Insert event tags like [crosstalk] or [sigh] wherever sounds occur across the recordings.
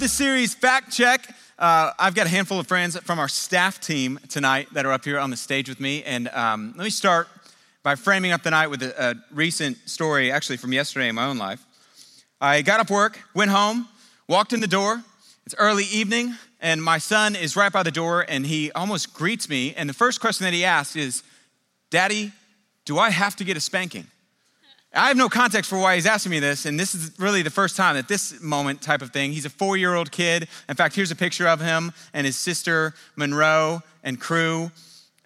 This series, Fact Check. Uh, I've got a handful of friends from our staff team tonight that are up here on the stage with me. And um, let me start by framing up the night with a, a recent story, actually from yesterday in my own life. I got up work, went home, walked in the door. It's early evening, and my son is right by the door, and he almost greets me. And the first question that he asks is, Daddy, do I have to get a spanking? I have no context for why he's asking me this, and this is really the first time that this moment type of thing. He's a four year old kid. In fact, here's a picture of him and his sister, Monroe, and crew.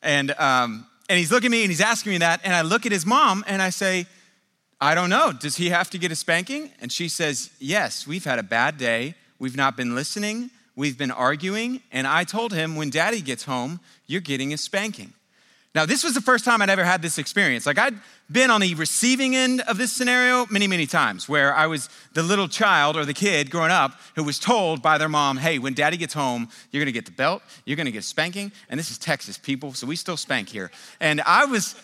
And, um, and he's looking at me and he's asking me that. And I look at his mom and I say, I don't know. Does he have to get a spanking? And she says, Yes, we've had a bad day. We've not been listening. We've been arguing. And I told him, when daddy gets home, you're getting a spanking. Now, this was the first time I'd ever had this experience. Like, I'd been on the receiving end of this scenario many, many times where I was the little child or the kid growing up who was told by their mom, hey, when daddy gets home, you're gonna get the belt, you're gonna get spanking. And this is Texas, people, so we still spank here. And I was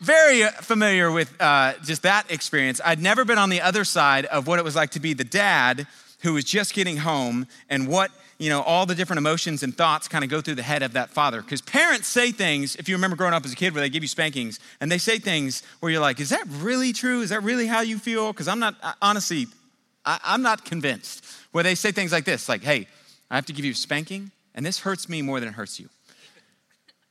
very familiar with uh, just that experience. I'd never been on the other side of what it was like to be the dad who was just getting home and what you know, all the different emotions and thoughts kind of go through the head of that father. Because parents say things, if you remember growing up as a kid, where they give you spankings, and they say things where you're like, is that really true? Is that really how you feel? Because I'm not, honestly, I, I'm not convinced. Where they say things like this, like, hey, I have to give you a spanking, and this hurts me more than it hurts you.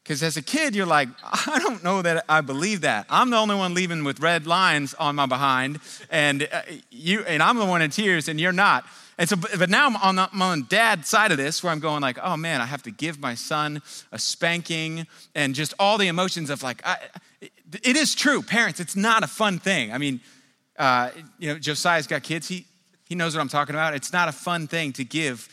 Because as a kid, you're like, I don't know that I believe that. I'm the only one leaving with red lines on my behind, and uh, you, and I'm the one in tears, and you're not. And so, but now I'm on, the, I'm on dad's side of this where I'm going like, oh man, I have to give my son a spanking and just all the emotions of like, I, it is true, parents, it's not a fun thing. I mean, uh, you know, Josiah's got kids. He, he knows what I'm talking about. It's not a fun thing to give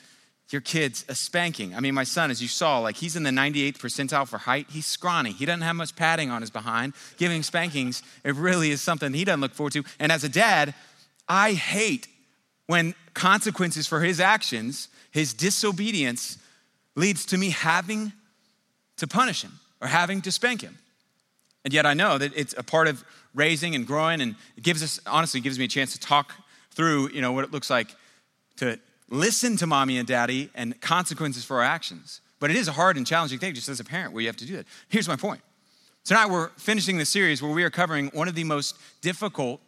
your kids a spanking. I mean, my son, as you saw, like he's in the 98th percentile for height. He's scrawny. He doesn't have much padding on his behind. Giving spankings, it really is something he doesn't look forward to. And as a dad, I hate when consequences for his actions, his disobedience, leads to me having to punish him or having to spank him. And yet I know that it's a part of raising and growing and it gives us, honestly, gives me a chance to talk through, you know, what it looks like to listen to mommy and daddy and consequences for our actions. But it is a hard and challenging thing just as a parent where you have to do that. Here's my point. Tonight we're finishing the series where we are covering one of the most difficult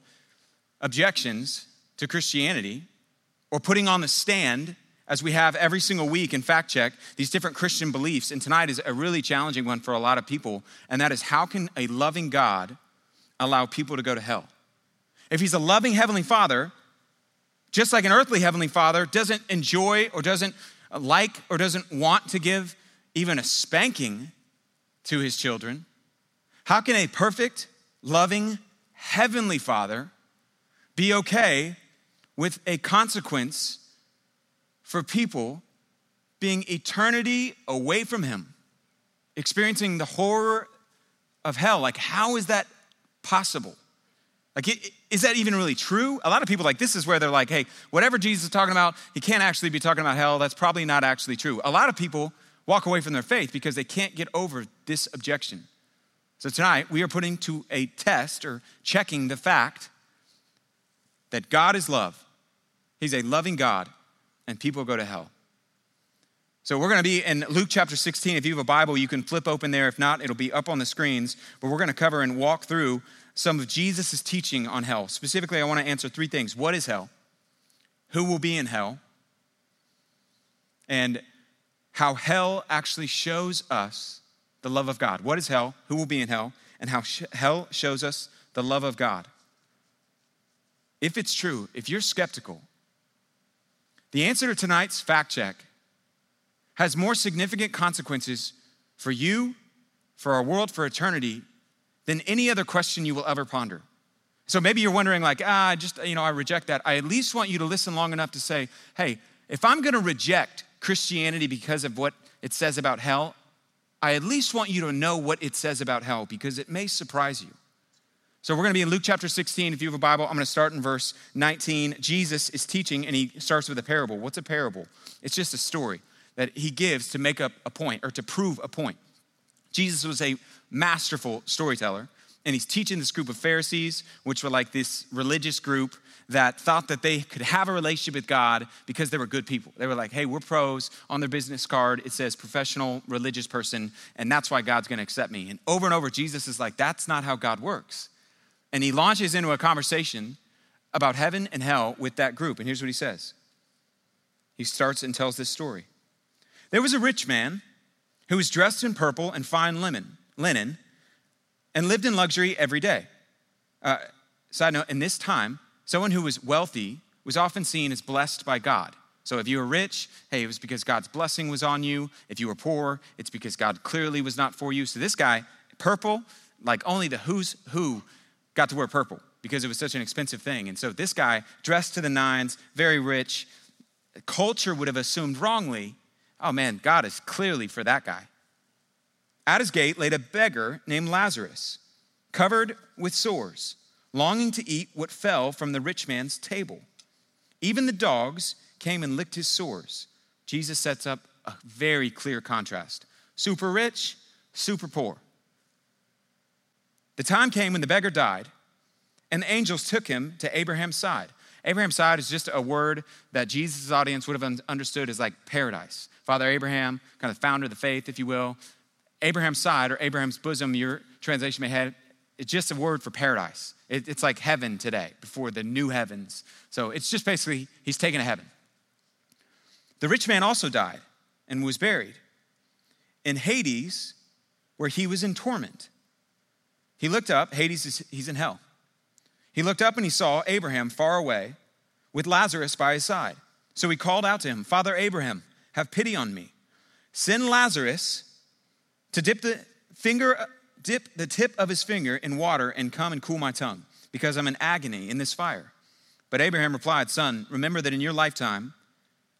objections to Christianity or putting on the stand as we have every single week in fact check these different Christian beliefs. And tonight is a really challenging one for a lot of people, and that is how can a loving God allow people to go to hell? If he's a loving heavenly father, just like an earthly heavenly father doesn't enjoy or doesn't like or doesn't want to give even a spanking to his children, how can a perfect, loving heavenly father be okay with a consequence for people being eternity away from Him, experiencing the horror of hell. Like, how is that possible? Like, is that even really true? A lot of people, like, this is where they're like, hey, whatever Jesus is talking about, he can't actually be talking about hell. That's probably not actually true. A lot of people walk away from their faith because they can't get over this objection. So tonight, we are putting to a test or checking the fact that God is love He's a loving God, and people go to hell. So we're going to be in Luke chapter 16. If you have a Bible, you can flip open there. If not, it'll be up on the screens. But we're going to cover and walk through some of Jesus' teaching on hell. Specifically, I want to answer three things What is hell? Who will be in hell? And how hell actually shows us the love of God. What is hell? Who will be in hell? And how sh- hell shows us the love of God. If it's true, if you're skeptical, the answer to tonight's fact check has more significant consequences for you, for our world, for eternity, than any other question you will ever ponder. So maybe you're wondering, like, ah, just, you know, I reject that. I at least want you to listen long enough to say, hey, if I'm gonna reject Christianity because of what it says about hell, I at least want you to know what it says about hell because it may surprise you. So we're going to be in Luke chapter 16. If you have a Bible, I'm going to start in verse 19. Jesus is teaching and he starts with a parable. What's a parable? It's just a story that he gives to make up a point or to prove a point. Jesus was a masterful storyteller and he's teaching this group of Pharisees, which were like this religious group that thought that they could have a relationship with God because they were good people. They were like, hey, we're pros. On their business card, it says professional religious person, and that's why God's gonna accept me. And over and over, Jesus is like, that's not how God works. And he launches into a conversation about heaven and hell with that group. And here's what he says he starts and tells this story. There was a rich man who was dressed in purple and fine linen, and lived in luxury every day. Uh, side note, in this time, Someone who was wealthy was often seen as blessed by God. So if you were rich, hey, it was because God's blessing was on you. If you were poor, it's because God clearly was not for you. So this guy, purple, like only the who's who got to wear purple because it was such an expensive thing. And so this guy, dressed to the nines, very rich, culture would have assumed wrongly, oh man, God is clearly for that guy. At his gate laid a beggar named Lazarus, covered with sores longing to eat what fell from the rich man's table. Even the dogs came and licked his sores. Jesus sets up a very clear contrast super rich, super poor. The time came when the beggar died, and the angels took him to Abraham's side. Abraham's side is just a word that Jesus' audience would have understood as like paradise. Father Abraham, kind of founder of the faith, if you will. Abraham's side or Abraham's bosom, your translation may have, it's just a word for paradise. It, it's like heaven today, before the new heavens. So it's just basically, he's taken to heaven. The rich man also died and was buried in Hades, where he was in torment. He looked up, Hades is, he's in hell. He looked up and he saw Abraham far away with Lazarus by his side. So he called out to him, Father Abraham, have pity on me. Send Lazarus to dip the finger dip the tip of his finger in water and come and cool my tongue, because I'm in agony in this fire. But Abraham replied, Son, remember that in your lifetime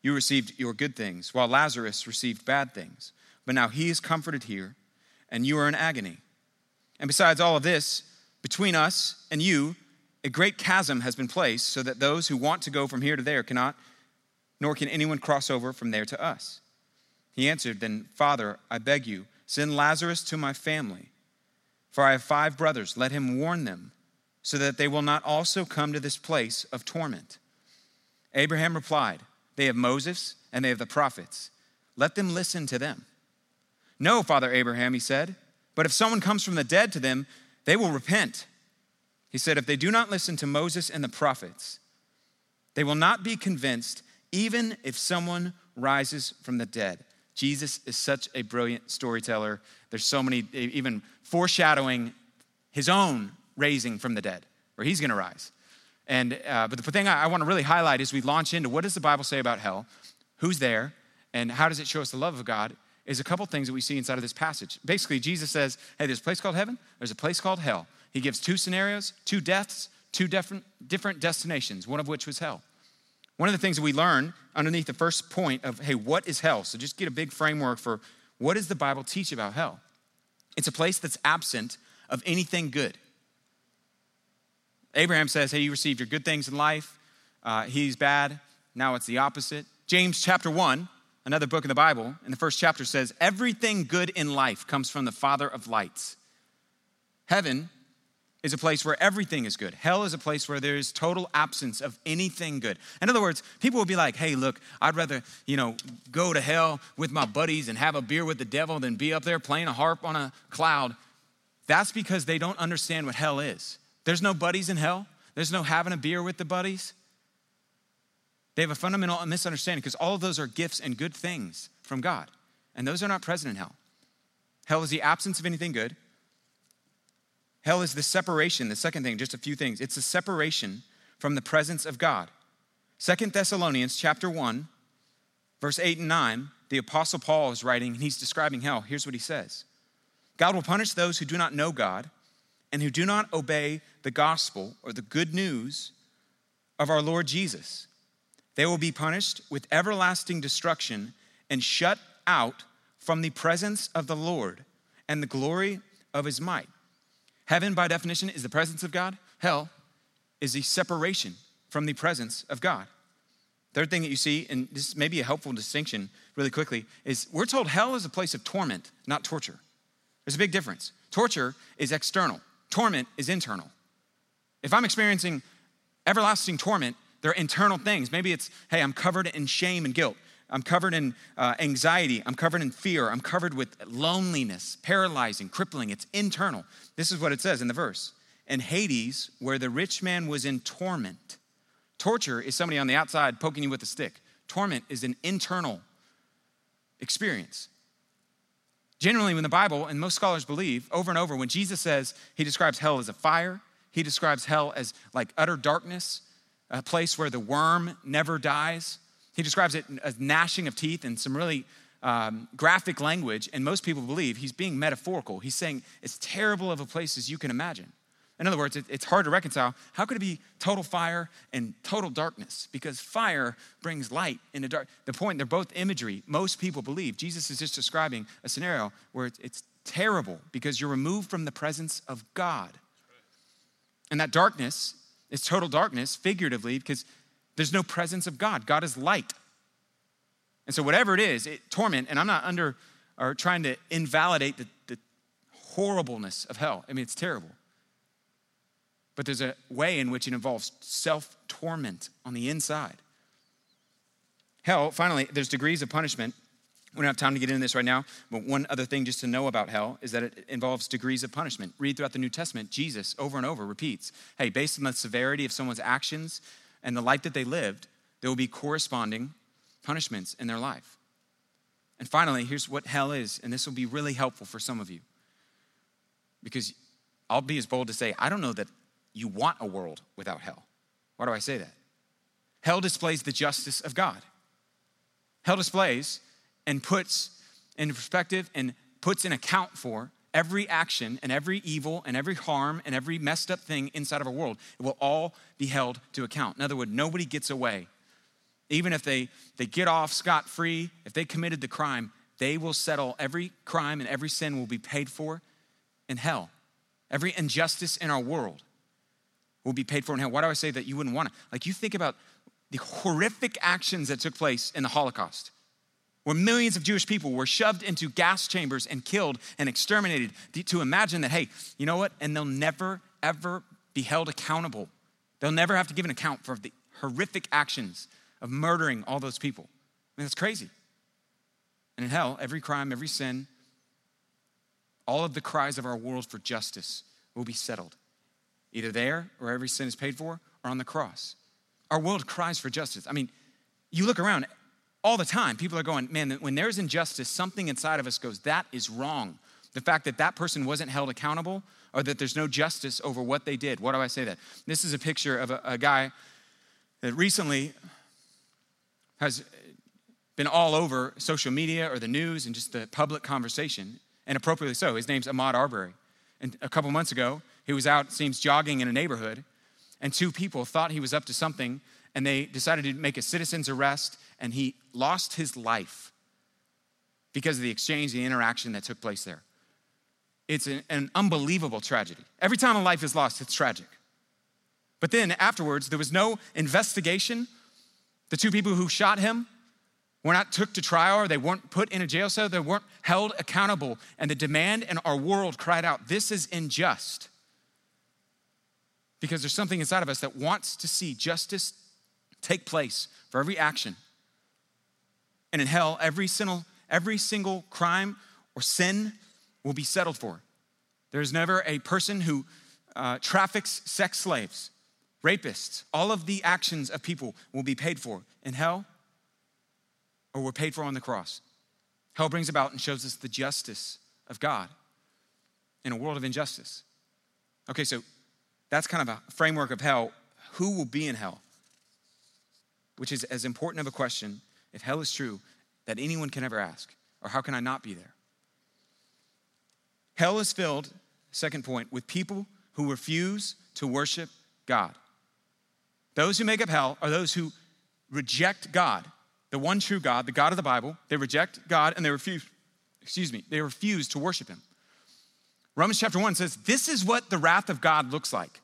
you received your good things, while Lazarus received bad things. But now he is comforted here, and you are in agony. And besides all of this, between us and you, a great chasm has been placed, so that those who want to go from here to there cannot, nor can anyone cross over from there to us. He answered, Then, Father, I beg you, send Lazarus to my family for I have five brothers. Let him warn them, so that they will not also come to this place of torment. Abraham replied, They have Moses and they have the prophets. Let them listen to them. No, Father Abraham, he said, but if someone comes from the dead to them, they will repent. He said, If they do not listen to Moses and the prophets, they will not be convinced, even if someone rises from the dead. Jesus is such a brilliant storyteller. There's so many, even foreshadowing his own raising from the dead, where he's going to rise. And uh, but the thing I, I want to really highlight is we launch into what does the Bible say about hell, who's there, and how does it show us the love of God? Is a couple things that we see inside of this passage. Basically, Jesus says, "Hey, there's a place called heaven. There's a place called hell." He gives two scenarios, two deaths, two different different destinations. One of which was hell. One of the things that we learn underneath the first point of, hey, what is hell? So just get a big framework for what does the Bible teach about hell? It's a place that's absent of anything good. Abraham says, hey, you received your good things in life. Uh, he's bad. Now it's the opposite. James chapter 1, another book in the Bible, in the first chapter says, everything good in life comes from the Father of lights. Heaven is a place where everything is good. Hell is a place where there is total absence of anything good. In other words, people will be like, hey, look, I'd rather, you know, go to hell with my buddies and have a beer with the devil than be up there playing a harp on a cloud. That's because they don't understand what hell is. There's no buddies in hell, there's no having a beer with the buddies. They have a fundamental misunderstanding because all of those are gifts and good things from God. And those are not present in hell. Hell is the absence of anything good. Hell is the separation, the second thing, just a few things. It's the separation from the presence of God. Second Thessalonians chapter 1, verse 8 and 9, the apostle Paul is writing and he's describing hell. Here's what he says. God will punish those who do not know God and who do not obey the gospel or the good news of our Lord Jesus. They will be punished with everlasting destruction and shut out from the presence of the Lord and the glory of his might. Heaven, by definition, is the presence of God. Hell is the separation from the presence of God. Third thing that you see, and this may be a helpful distinction really quickly, is we're told hell is a place of torment, not torture. There's a big difference. Torture is external, torment is internal. If I'm experiencing everlasting torment, they're internal things. Maybe it's, hey, I'm covered in shame and guilt. I'm covered in uh, anxiety. I'm covered in fear. I'm covered with loneliness, paralyzing, crippling. It's internal. This is what it says in the verse. And Hades, where the rich man was in torment. Torture is somebody on the outside poking you with a stick. Torment is an internal experience. Generally, when the Bible, and most scholars believe, over and over, when Jesus says he describes hell as a fire, he describes hell as like utter darkness, a place where the worm never dies. He describes it as gnashing of teeth and some really um, graphic language, and most people believe he's being metaphorical. He's saying it's terrible of a place as you can imagine. In other words, it, it's hard to reconcile. How could it be total fire and total darkness? Because fire brings light into dark. The point, they're both imagery. Most people believe Jesus is just describing a scenario where it's, it's terrible because you're removed from the presence of God. And that darkness is total darkness, figuratively, because there's no presence of God. God is light. And so, whatever it is, it, torment, and I'm not under or trying to invalidate the, the horribleness of hell. I mean, it's terrible but there's a way in which it involves self torment on the inside. Hell, finally, there's degrees of punishment. We don't have time to get into this right now, but one other thing just to know about hell is that it involves degrees of punishment. Read throughout the New Testament, Jesus over and over repeats hey, based on the severity of someone's actions and the life that they lived, there will be corresponding punishments in their life. And finally, here's what hell is, and this will be really helpful for some of you. Because I'll be as bold to say, I don't know that you want a world without hell. Why do I say that? Hell displays the justice of God. Hell displays and puts in perspective and puts in account for every action and every evil and every harm and every messed up thing inside of our world. It will all be held to account. In other words, nobody gets away. Even if they, they get off scot free, if they committed the crime, they will settle every crime and every sin will be paid for in hell. Every injustice in our world will be paid for in hell. Why do I say that you wouldn't want it? Like, you think about the horrific actions that took place in the Holocaust, where millions of Jewish people were shoved into gas chambers and killed and exterminated. To imagine that, hey, you know what? And they'll never, ever be held accountable. They'll never have to give an account for the horrific actions of murdering all those people. I mean, that's crazy. And in hell, every crime, every sin, all of the cries of our world for justice will be settled either there where every sin is paid for or on the cross. Our world cries for justice. I mean, you look around all the time, people are going, man, when there's injustice, something inside of us goes, that is wrong. The fact that that person wasn't held accountable or that there's no justice over what they did. What do I say that? This is a picture of a, a guy that recently has been all over social media or the news and just the public conversation, and appropriately so. His name's Ahmaud Arbery. And a couple months ago, he was out, seems, jogging in a neighborhood, and two people thought he was up to something, and they decided to make a citizen's arrest, and he lost his life because of the exchange, the interaction that took place there. It's an, an unbelievable tragedy. Every time a life is lost, it's tragic. But then afterwards, there was no investigation. The two people who shot him were not took to trial or they weren't put in a jail cell, they weren't held accountable. And the demand in our world cried out, This is unjust because there's something inside of us that wants to see justice take place for every action. And in hell, every single, every single crime or sin will be settled for. There's never a person who uh, traffics sex slaves, rapists, all of the actions of people will be paid for in hell or were paid for on the cross. Hell brings about and shows us the justice of God in a world of injustice. Okay, so that's kind of a framework of hell. Who will be in hell? Which is as important of a question, if hell is true, that anyone can ever ask. Or how can I not be there? Hell is filled, second point, with people who refuse to worship God. Those who make up hell are those who reject God, the one true God, the God of the Bible. They reject God and they refuse, excuse me, they refuse to worship Him. Romans chapter 1 says, This is what the wrath of God looks like.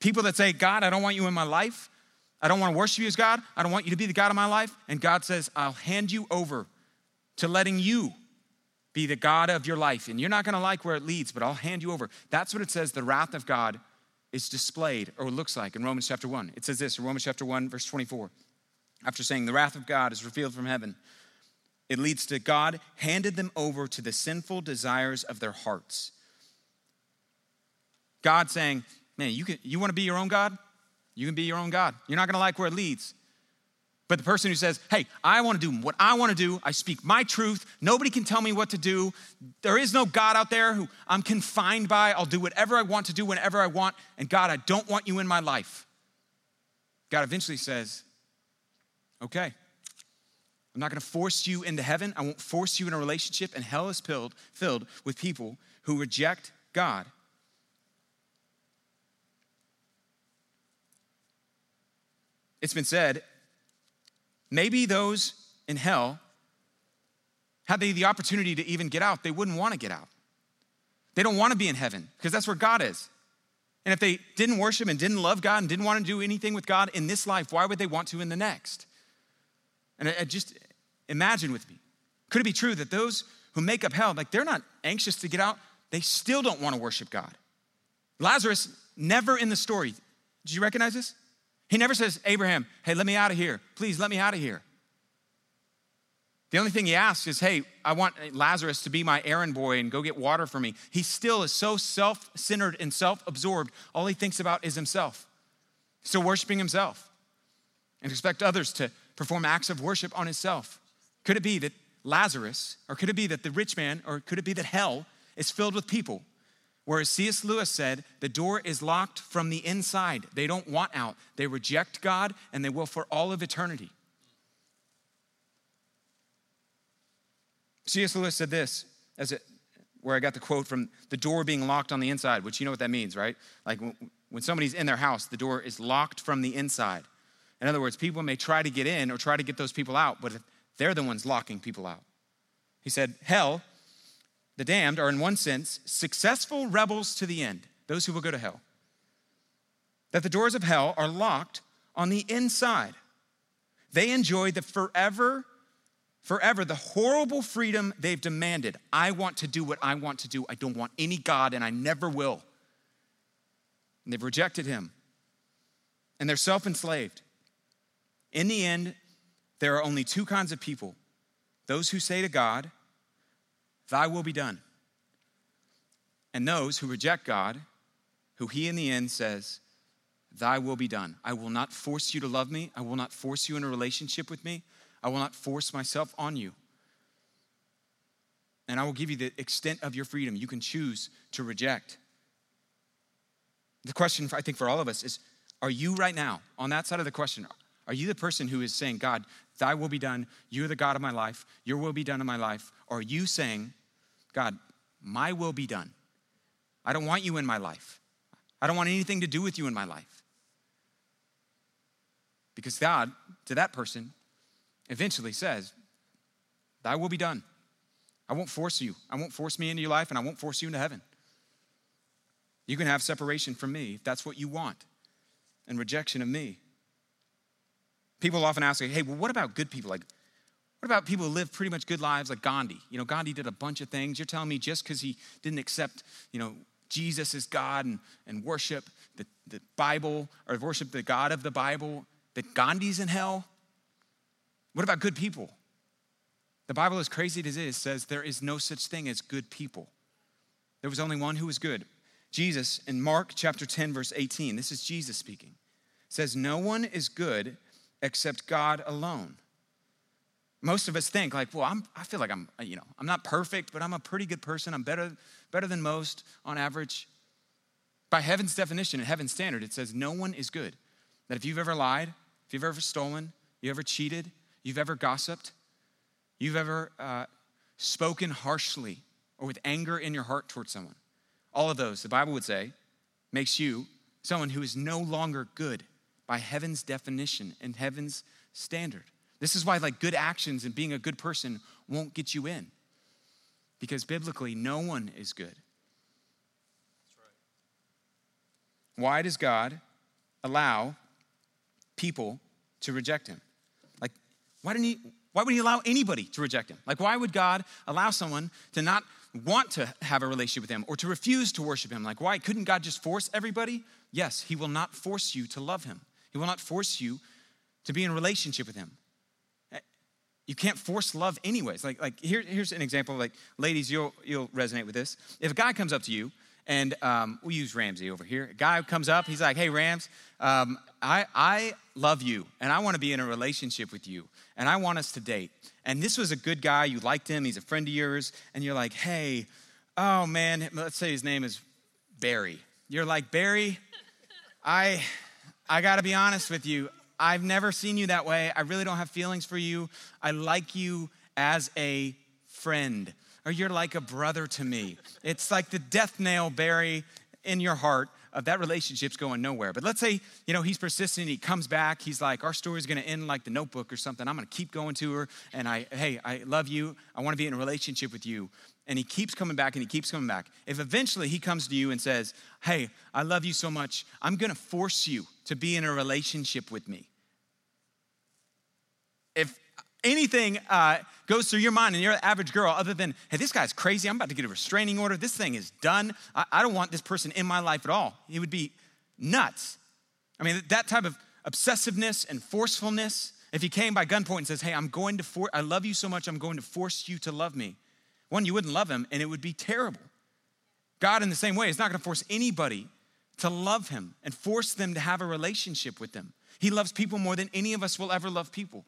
People that say, God, I don't want you in my life. I don't want to worship you as God. I don't want you to be the God of my life. And God says, I'll hand you over to letting you be the God of your life. And you're not going to like where it leads, but I'll hand you over. That's what it says the wrath of God is displayed or looks like in Romans chapter 1. It says this in Romans chapter 1, verse 24. After saying, The wrath of God is revealed from heaven, it leads to God handed them over to the sinful desires of their hearts. God saying, Man, you, can, you want to be your own God? You can be your own God. You're not going to like where it leads. But the person who says, Hey, I want to do what I want to do, I speak my truth, nobody can tell me what to do, there is no God out there who I'm confined by, I'll do whatever I want to do whenever I want, and God, I don't want you in my life. God eventually says, Okay, I'm not going to force you into heaven. I won't force you in a relationship, and hell is filled, filled with people who reject God. It's been said Maybe those in hell, had they the opportunity to even get out, they wouldn't want to get out. They don't want to be in heaven because that's where God is. And if they didn't worship and didn't love God and didn't want to do anything with God in this life, why would they want to in the next? And I, I just imagine with me could it be true that those who make up hell, like they're not anxious to get out, they still don't want to worship God? Lazarus, never in the story, did you recognize this? He never says, Abraham, hey, let me out of here. Please let me out of here. The only thing he asks is, hey, I want Lazarus to be my errand boy and go get water for me. He still is so self centered and self absorbed. All he thinks about is himself. He's Still worshiping himself and expect others to perform acts of worship on himself. Could it be that Lazarus, or could it be that the rich man, or could it be that hell is filled with people Whereas C.S. Lewis said, the door is locked from the inside. They don't want out. They reject God and they will for all of eternity. C.S. Lewis said this, as it, where I got the quote from the door being locked on the inside, which you know what that means, right? Like when somebody's in their house, the door is locked from the inside. In other words, people may try to get in or try to get those people out, but they're the ones locking people out. He said, Hell the damned are, in one sense, successful rebels to the end, those who will go to hell. That the doors of hell are locked on the inside. They enjoy the forever, forever, the horrible freedom they've demanded. I want to do what I want to do. I don't want any God, and I never will. And they've rejected him. And they're self enslaved. In the end, there are only two kinds of people those who say to God, Thy will be done. And those who reject God, who he in the end says, Thy will be done. I will not force you to love me. I will not force you in a relationship with me. I will not force myself on you. And I will give you the extent of your freedom. You can choose to reject. The question, I think, for all of us is Are you right now, on that side of the question, are you the person who is saying, God, thy will be done. You're the God of my life. Your will be done in my life. Or are you saying, God, my will be done. I don't want you in my life. I don't want anything to do with you in my life. Because God, to that person, eventually says, Thy will be done. I won't force you. I won't force me into your life, and I won't force you into heaven. You can have separation from me if that's what you want, and rejection of me. People often ask, hey, well, what about good people? Like, what about people who live pretty much good lives like Gandhi? You know, Gandhi did a bunch of things. You're telling me just because he didn't accept, you know, Jesus as God and, and worship the, the Bible or worship the God of the Bible, that Gandhi's in hell? What about good people? The Bible, as crazy as it is, says there is no such thing as good people. There was only one who was good. Jesus, in Mark chapter 10, verse 18, this is Jesus speaking, says, No one is good except God alone most of us think like well I'm, i feel like i'm you know i'm not perfect but i'm a pretty good person. I'm better better than most on average. By heaven's definition and heaven's standard it says no one is good. That if you've ever lied if you've ever stolen you ever cheated you've ever gossiped you've ever uh, spoken harshly or with anger in your heart towards someone all of those the bible would say makes you someone who is no longer good by heaven's definition and heaven's standard this is why, like, good actions and being a good person won't get you in. Because biblically, no one is good. Why does God allow people to reject him? Like, why didn't he, Why would he allow anybody to reject him? Like, why would God allow someone to not want to have a relationship with him or to refuse to worship him? Like, why? Couldn't God just force everybody? Yes, he will not force you to love him, he will not force you to be in relationship with him. You can't force love anyways. Like, like here, here's an example. Like, ladies, you'll, you'll resonate with this. If a guy comes up to you and um, we use Ramsey over here. A guy comes up, he's like, hey, Rams, um, I, I love you and I want to be in a relationship with you and I want us to date. And this was a good guy, you liked him, he's a friend of yours, and you're like, hey, oh man, let's say his name is Barry. You're like, Barry, I, I got to be honest with you. I've never seen you that way. I really don't have feelings for you. I like you as a friend or you're like a brother to me. It's like the death nail, Barry, in your heart of that relationship's going nowhere. But let's say, you know, he's persistent, he comes back, he's like, our story's gonna end like the notebook or something. I'm gonna keep going to her, and I, hey, I love you, I wanna be in a relationship with you. And he keeps coming back and he keeps coming back. If eventually he comes to you and says, hey, I love you so much, I'm gonna force you to be in a relationship with me. Anything uh, goes through your mind and you're an average girl other than, hey, this guy's crazy. I'm about to get a restraining order. This thing is done. I, I don't want this person in my life at all. He would be nuts. I mean, that type of obsessiveness and forcefulness, if he came by gunpoint and says, hey, I'm going to, for- I love you so much, I'm going to force you to love me. One, you wouldn't love him and it would be terrible. God, in the same way, is not going to force anybody to love him and force them to have a relationship with them. He loves people more than any of us will ever love people.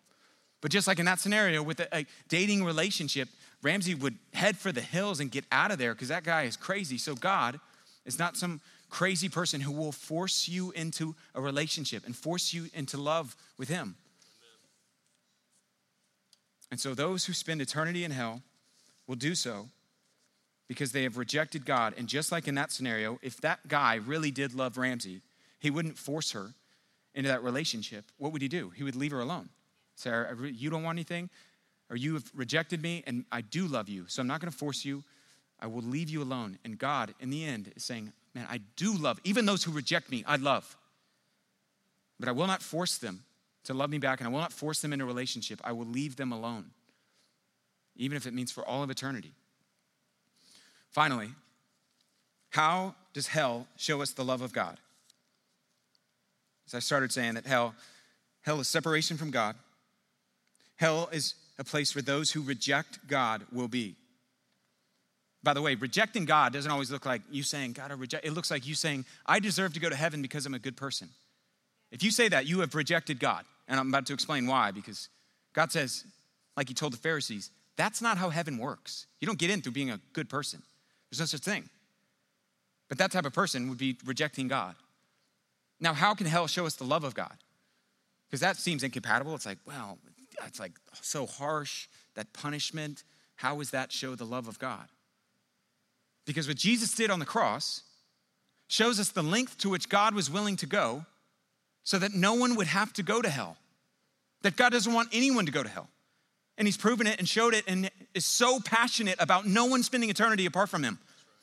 But just like in that scenario with a, a dating relationship, Ramsey would head for the hills and get out of there because that guy is crazy. So God is not some crazy person who will force you into a relationship and force you into love with him. And so those who spend eternity in hell will do so because they have rejected God. And just like in that scenario, if that guy really did love Ramsey, he wouldn't force her into that relationship. What would he do? He would leave her alone. Sarah, you don't want anything, or you have rejected me, and I do love you, so I'm not going to force you. I will leave you alone. And God, in the end, is saying, Man, I do love, even those who reject me, I love. But I will not force them to love me back, and I will not force them into a relationship. I will leave them alone, even if it means for all of eternity. Finally, how does hell show us the love of God? As I started saying that hell, hell is separation from God. Hell is a place where those who reject God will be. By the way, rejecting God doesn't always look like you saying, God, I reject. It looks like you saying, I deserve to go to heaven because I'm a good person. If you say that, you have rejected God. And I'm about to explain why, because God says, like he told the Pharisees, that's not how heaven works. You don't get in through being a good person. There's no such thing. But that type of person would be rejecting God. Now, how can hell show us the love of God? Because that seems incompatible. It's like, well, it's like so harsh, that punishment. How does that show the love of God? Because what Jesus did on the cross shows us the length to which God was willing to go so that no one would have to go to hell. That God doesn't want anyone to go to hell. And he's proven it and showed it and is so passionate about no one spending eternity apart from him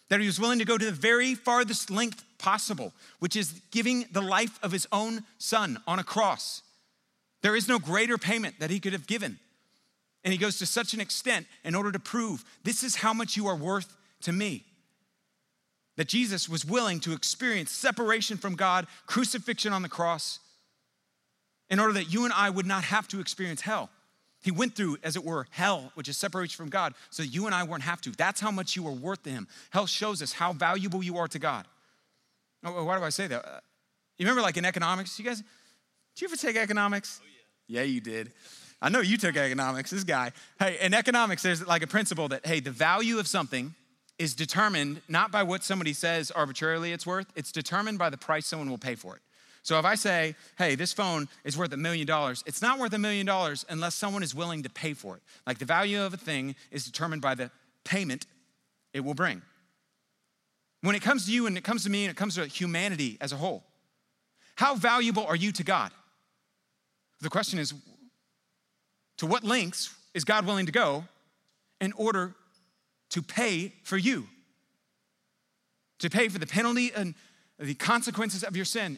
that he was willing to go to the very farthest length possible, which is giving the life of his own son on a cross. There is no greater payment that he could have given. And he goes to such an extent in order to prove this is how much you are worth to me. That Jesus was willing to experience separation from God, crucifixion on the cross, in order that you and I would not have to experience hell. He went through, as it were, hell, which is separation from God, so you and I wouldn't have to. That's how much you are worth to Him. Hell shows us how valuable you are to God. Oh, why do I say that? Uh, you remember, like in economics, you guys, do you ever take economics? Yeah, you did. I know you took economics, this guy. Hey, in economics, there's like a principle that, hey, the value of something is determined not by what somebody says arbitrarily it's worth, it's determined by the price someone will pay for it. So if I say, hey, this phone is worth a million dollars, it's not worth a million dollars unless someone is willing to pay for it. Like the value of a thing is determined by the payment it will bring. When it comes to you and it comes to me and it comes to humanity as a whole, how valuable are you to God? The question is to what lengths is God willing to go in order to pay for you? To pay for the penalty and the consequences of your sin.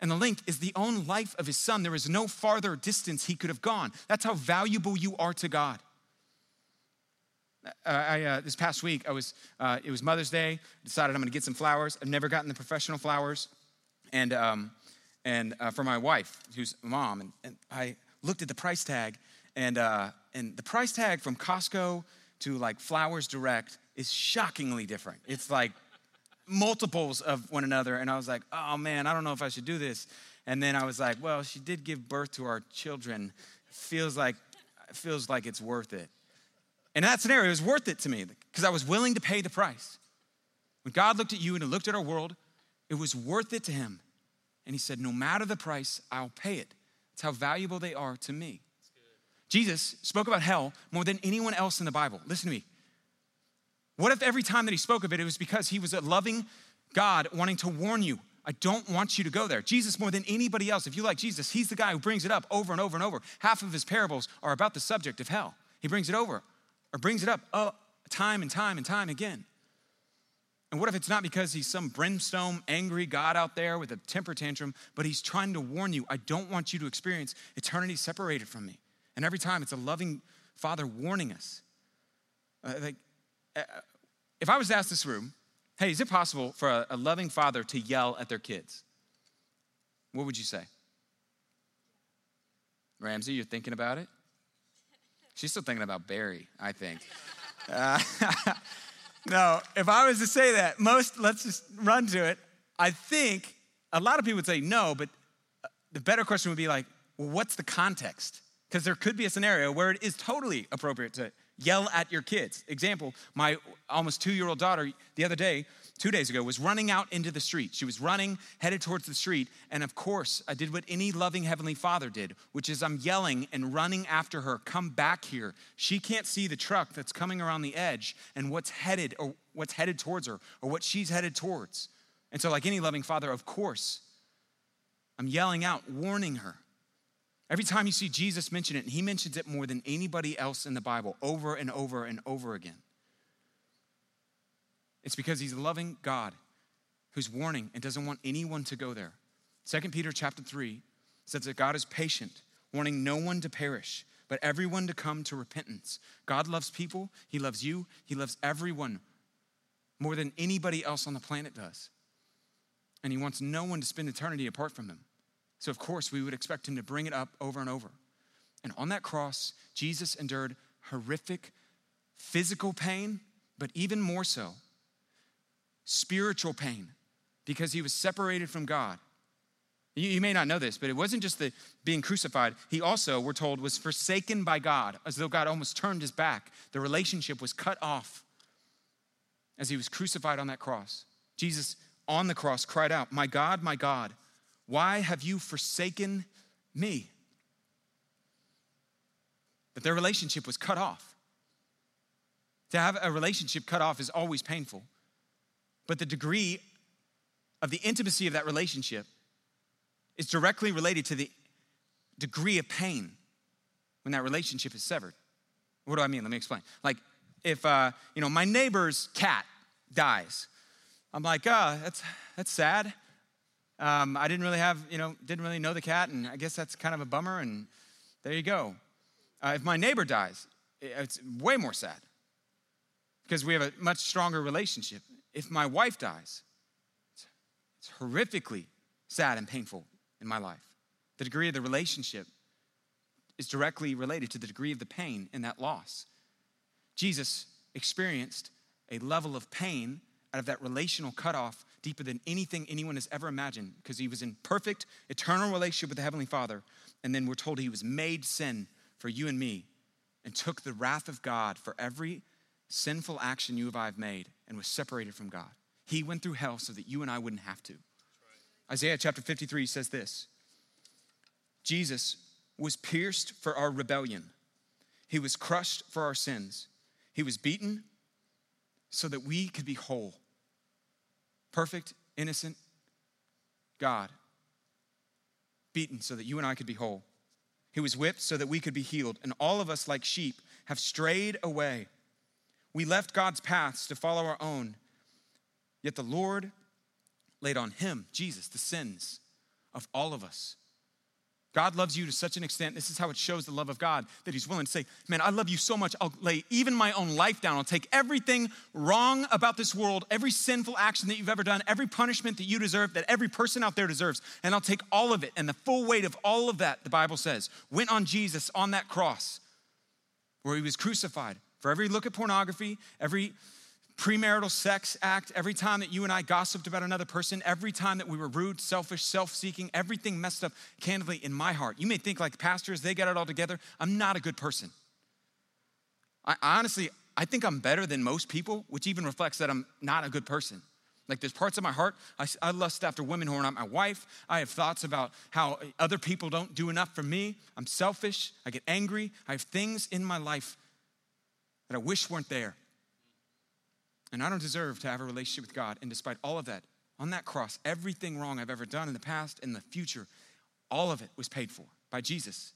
And the link is the own life of his son. There is no farther distance he could have gone. That's how valuable you are to God. I, uh, this past week, I was, uh, it was Mother's Day. I Decided I'm going to get some flowers. I've never gotten the professional flowers, and um, and uh, for my wife, who's mom, and, and, I looked at the price tag, and uh, and the price tag from Costco to like Flowers Direct is shockingly different. It's like multiples of one another. And I was like, oh man, I don't know if I should do this. And then I was like, well, she did give birth to our children. Feels like, feels like it's worth it. And in that scenario, it was worth it to me because I was willing to pay the price. When God looked at you and looked at our world, it was worth it to him. And he said, no matter the price, I'll pay it. It's how valuable they are to me. Jesus spoke about hell more than anyone else in the Bible. Listen to me. What if every time that he spoke of it, it was because he was a loving God wanting to warn you? I don't want you to go there. Jesus, more than anybody else, if you like Jesus, he's the guy who brings it up over and over and over. Half of his parables are about the subject of hell. He brings it over or brings it up uh, time and time and time again. And what if it's not because he's some brimstone, angry God out there with a temper tantrum, but he's trying to warn you, I don't want you to experience eternity separated from me. And every time it's a loving father warning us. Uh, like, uh, if I was to ask this room, hey, is it possible for a, a loving father to yell at their kids? What would you say? Ramsey, you're thinking about it? She's still thinking about Barry, I think. Uh, [laughs] no, if I was to say that, most, let's just run to it. I think a lot of people would say no, but uh, the better question would be like, what's the context? Because there could be a scenario where it is totally appropriate to yell at your kids. Example, my almost two year old daughter the other day, two days ago, was running out into the street. She was running, headed towards the street. And of course, I did what any loving Heavenly Father did, which is I'm yelling and running after her, come back here. She can't see the truck that's coming around the edge and what's headed or what's headed towards her or what she's headed towards. And so, like any loving father, of course, I'm yelling out, warning her. Every time you see Jesus mention it, and he mentions it more than anybody else in the Bible over and over and over again. It's because he's loving God who's warning and doesn't want anyone to go there. 2 Peter chapter 3 says that God is patient, wanting no one to perish, but everyone to come to repentance. God loves people, he loves you, he loves everyone more than anybody else on the planet does. And he wants no one to spend eternity apart from him. So, of course, we would expect him to bring it up over and over. And on that cross, Jesus endured horrific physical pain, but even more so, spiritual pain, because he was separated from God. You, you may not know this, but it wasn't just the being crucified. He also, we're told, was forsaken by God, as though God almost turned his back. The relationship was cut off as he was crucified on that cross. Jesus on the cross cried out, My God, my God why have you forsaken me? That their relationship was cut off. To have a relationship cut off is always painful, but the degree of the intimacy of that relationship is directly related to the degree of pain when that relationship is severed. What do I mean? Let me explain. Like, if uh, you know my neighbor's cat dies, I'm like, oh, that's that's sad. Um, I didn't really have, you know, didn't really know the cat, and I guess that's kind of a bummer, and there you go. Uh, if my neighbor dies, it's way more sad because we have a much stronger relationship. If my wife dies, it's, it's horrifically sad and painful in my life. The degree of the relationship is directly related to the degree of the pain in that loss. Jesus experienced a level of pain out of that relational cutoff deeper than anything anyone has ever imagined because he was in perfect, eternal relationship with the Heavenly Father. And then we're told he was made sin for you and me and took the wrath of God for every sinful action you and I have made and was separated from God. He went through hell so that you and I wouldn't have to. Isaiah chapter 53 says this Jesus was pierced for our rebellion, he was crushed for our sins, he was beaten so that we could be whole perfect, innocent God, beaten so that you and I could be whole. He was whipped so that we could be healed. And all of us, like sheep, have strayed away. We left God's paths to follow our own. Yet the Lord laid on him, Jesus, the sins of all of us. God loves you to such an extent, this is how it shows the love of God, that He's willing to say, Man, I love you so much, I'll lay even my own life down. I'll take everything wrong about this world, every sinful action that you've ever done, every punishment that you deserve, that every person out there deserves, and I'll take all of it. And the full weight of all of that, the Bible says, went on Jesus on that cross where He was crucified. For every look at pornography, every premarital sex act, every time that you and I gossiped about another person, every time that we were rude, selfish, self seeking, everything messed up candidly in my heart. You may think like pastors, they got it all together. I'm not a good person. I honestly, I think I'm better than most people, which even reflects that I'm not a good person. Like there's parts of my heart, I, I, lust after women who are not my wife. I have thoughts about how other people don't do enough for me. I'm selfish. I get angry. I have things in my life that I wish weren't there. And I don't deserve to have a relationship with God. And despite all of that, on that cross, everything wrong I've ever done in the past and the future, all of it was paid for by Jesus.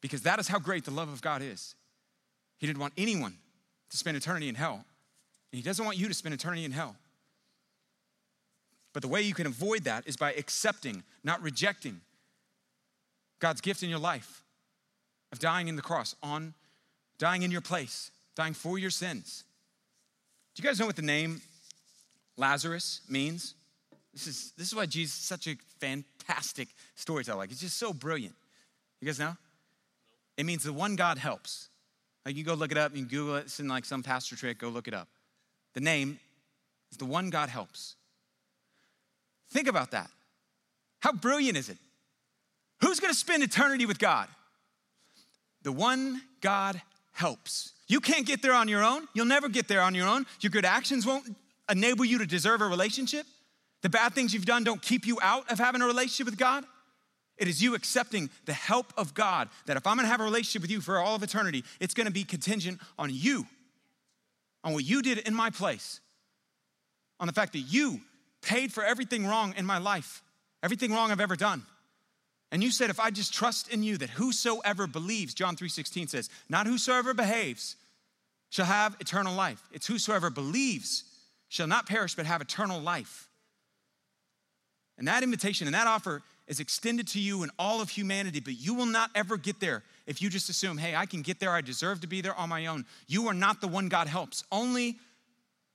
Because that is how great the love of God is. He didn't want anyone to spend eternity in hell. And He doesn't want you to spend eternity in hell. But the way you can avoid that is by accepting, not rejecting, God's gift in your life of dying in the cross, on dying in your place, dying for your sins. Do you guys know what the name Lazarus means? This is, this is why Jesus is such a fantastic storyteller. Like, it's just so brilliant. You guys know? It means the one God helps. Like, you go look it up, you Google it, it's in like some pastor trick, go look it up. The name is the one God helps. Think about that. How brilliant is it? Who's gonna spend eternity with God? The one God helps. You can't get there on your own. You'll never get there on your own. Your good actions won't enable you to deserve a relationship. The bad things you've done don't keep you out of having a relationship with God. It is you accepting the help of God that if I'm gonna have a relationship with you for all of eternity, it's gonna be contingent on you, on what you did in my place, on the fact that you paid for everything wrong in my life, everything wrong I've ever done. And you said, if I just trust in you that whosoever believes, John 3:16 says, not whosoever behaves shall have eternal life. It's whosoever believes shall not perish but have eternal life. And that invitation and that offer is extended to you and all of humanity, but you will not ever get there if you just assume, hey, I can get there, I deserve to be there on my own. You are not the one God helps. Only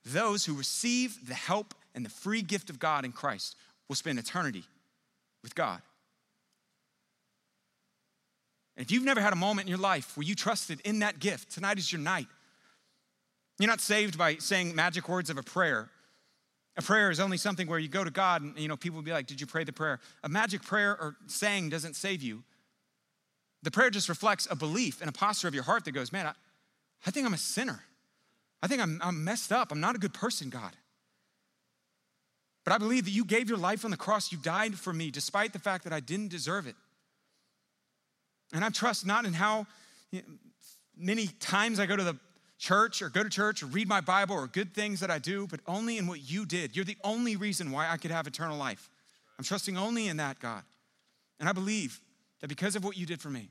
those who receive the help and the free gift of God in Christ will spend eternity with God. And if you've never had a moment in your life where you trusted in that gift, tonight is your night. You're not saved by saying magic words of a prayer. A prayer is only something where you go to God and you know people will be like, "Did you pray the prayer?" A magic prayer or saying doesn't save you. The prayer just reflects a belief and a posture of your heart that goes, "Man, I, I think I'm a sinner. I think I'm, I'm messed up. I'm not a good person, God." But I believe that you gave your life on the cross. You died for me despite the fact that I didn't deserve it. And I trust not in how many times I go to the church or go to church or read my Bible or good things that I do, but only in what you did. You're the only reason why I could have eternal life. I'm trusting only in that, God. And I believe that because of what you did for me,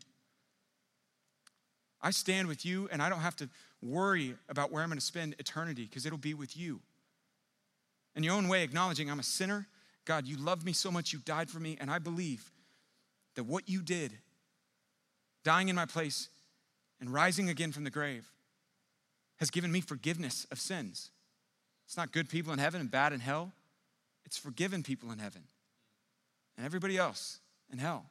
I stand with you and I don't have to worry about where I'm going to spend eternity because it'll be with you. In your own way, acknowledging I'm a sinner. God, you loved me so much, you died for me, and I believe that what you did dying in my place and rising again from the grave, has given me forgiveness of sins. It's not good people in heaven and bad in hell, it's forgiven people in heaven and everybody else in hell.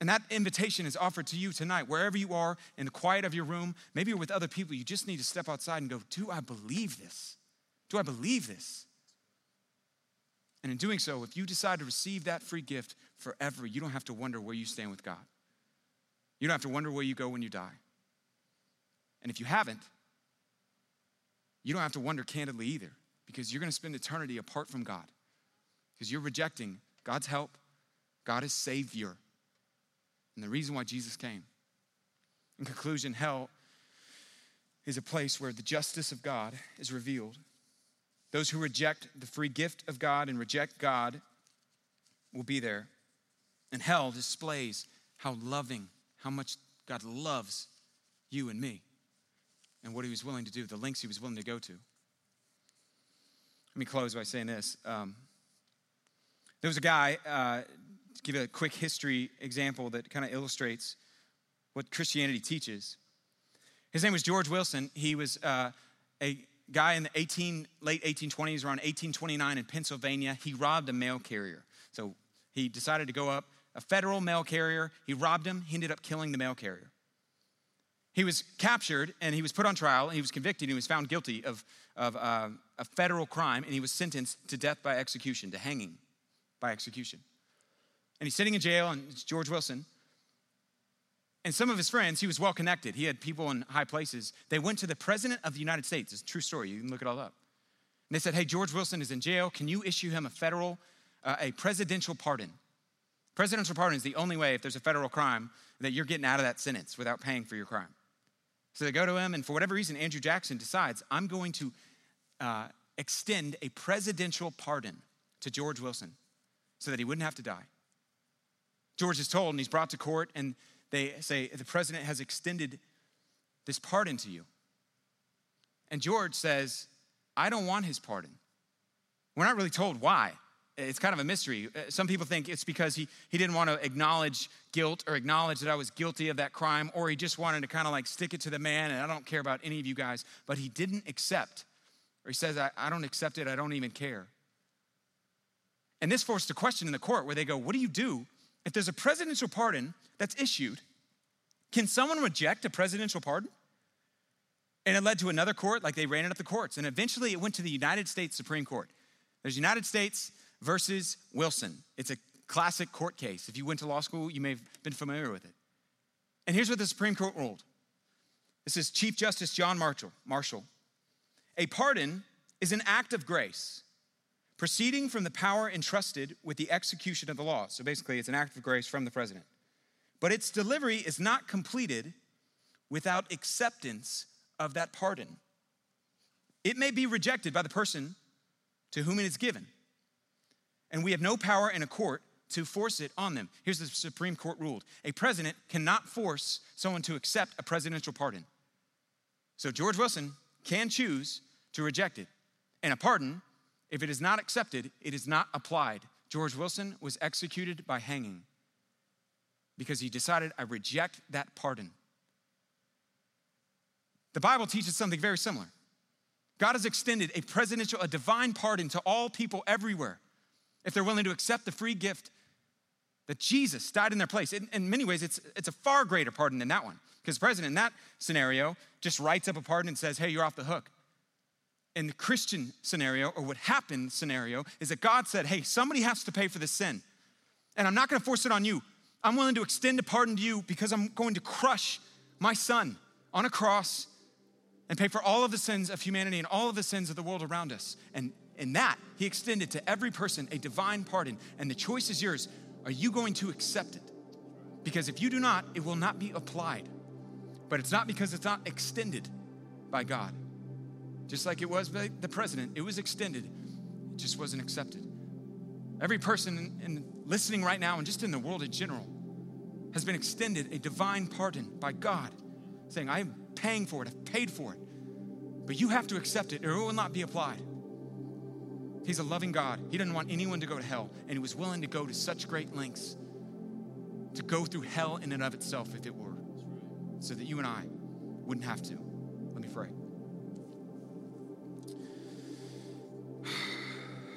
And that invitation is offered to you tonight, wherever you are, in the quiet of your room. Maybe you're with other people. You just need to step outside and go, Do I believe this? Do I believe this? And in doing so, if you decide to receive that free gift forever, you don't have to wonder where you stand with God. You don't have to wonder where you go when you die. And if you haven't, you don't have to wonder candidly either, because you're going to spend eternity apart from God, because you're rejecting God's help. God is Savior. And the reason why Jesus came. In conclusion, hell is a place where the justice of God is revealed. Those who reject the free gift of God and reject God will be there. And hell displays how loving how much God loves you and me and what he was willing to do, the lengths he was willing to go to. Let me close by saying this. Um, There was a guy, uh, to give a quick history example that kind of illustrates what Christianity teaches. His name was George Wilson. He was uh, a guy in the 18, late 1820s, around 1829 in Pennsylvania. He robbed a mail carrier. So he decided to go up, a federal mail carrier. He robbed him. He ended up killing the mail carrier. He was captured and he was put on trial and he was convicted. He was found guilty of, of uh, a federal crime and he was sentenced to death by execution, to hanging by execution. And he's sitting in jail, and it's George Wilson. And some of his friends, he was well connected. He had people in high places. They went to the president of the United States. It's a true story. You can look it all up. And they said, Hey, George Wilson is in jail. Can you issue him a federal, uh, a presidential pardon? Presidential pardon is the only way, if there's a federal crime, that you're getting out of that sentence without paying for your crime. So they go to him, and for whatever reason, Andrew Jackson decides, I'm going to uh, extend a presidential pardon to George Wilson so that he wouldn't have to die. George is told, and he's brought to court, and they say, The president has extended this pardon to you. And George says, I don't want his pardon. We're not really told why. It's kind of a mystery. Uh, some people think it's because he, he didn't want to acknowledge guilt or acknowledge that I was guilty of that crime, or he just wanted to kind of like stick it to the man, and I don't care about any of you guys. But he didn't accept, or he says, I, I don't accept it, I don't even care. And this forced a question in the court where they go, What do you do if there's a presidential pardon that's issued? Can someone reject a presidential pardon? And it led to another court, like they ran it up the courts. And eventually it went to the United States Supreme Court. There's United States versus Wilson. It's a classic court case. If you went to law school, you may have been familiar with it. And here's what the Supreme Court ruled. This is Chief Justice John Marshall. Marshall. A pardon is an act of grace proceeding from the power entrusted with the execution of the law. So basically, it's an act of grace from the president. But its delivery is not completed without acceptance of that pardon. It may be rejected by the person to whom it is given, and we have no power in a court to force it on them. Here's the Supreme Court ruled a president cannot force someone to accept a presidential pardon. So George Wilson can choose to reject it. And a pardon if it is not accepted, it is not applied. George Wilson was executed by hanging because he decided, I reject that pardon. The Bible teaches something very similar. God has extended a presidential, a divine pardon to all people everywhere if they're willing to accept the free gift that Jesus died in their place. In, in many ways, it's, it's a far greater pardon than that one because the president in that scenario just writes up a pardon and says, hey, you're off the hook in the Christian scenario, or what happened scenario, is that God said, hey, somebody has to pay for this sin. And I'm not gonna force it on you. I'm willing to extend a pardon to you because I'm going to crush my son on a cross and pay for all of the sins of humanity and all of the sins of the world around us. And in that, he extended to every person a divine pardon. And the choice is yours. Are you going to accept it? Because if you do not, it will not be applied. But it's not because it's not extended by God. Just like it was by the president, it was extended, it just wasn't accepted. Every person in, in listening right now and just in the world in general has been extended a divine pardon by God, saying, I am paying for it, I've paid for it. But you have to accept it or it will not be applied. He's a loving God. He doesn't want anyone to go to hell, and He was willing to go to such great lengths to go through hell in and of itself if it were, so that you and I wouldn't have to. Let me pray. [sighs]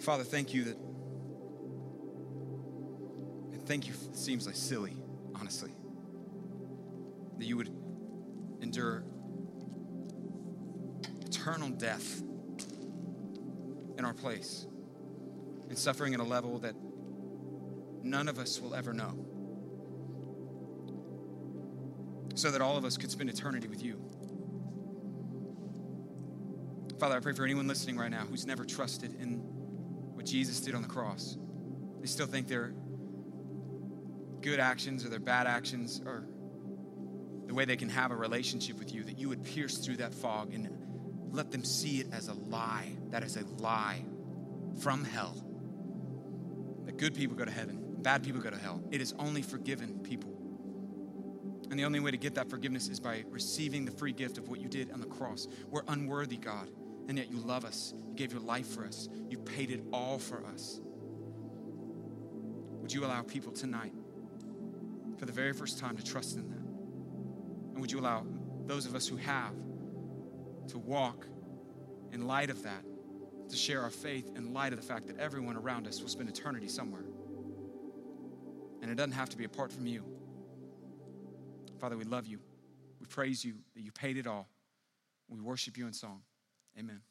Father, thank you that, and thank you, it seems like silly, honestly, that you would endure eternal death in our place and suffering at a level that none of us will ever know. So that all of us could spend eternity with you. Father, I pray for anyone listening right now who's never trusted in what Jesus did on the cross. They still think their good actions or their bad actions are the way they can have a relationship with you, that you would pierce through that fog and let them see it as a lie. That is a lie from hell. That good people go to heaven, bad people go to hell. It is only forgiven people. And the only way to get that forgiveness is by receiving the free gift of what you did on the cross. We're unworthy, God and yet you love us. You gave your life for us. You paid it all for us. Would you allow people tonight, for the very first time, to trust in that? And would you allow those of us who have to walk in light of that, to share our faith in light of the fact that everyone around us will spend eternity somewhere? And it doesn't have to be apart from you. Father, we love you. We praise you that you paid it all. We worship you in song. Amen.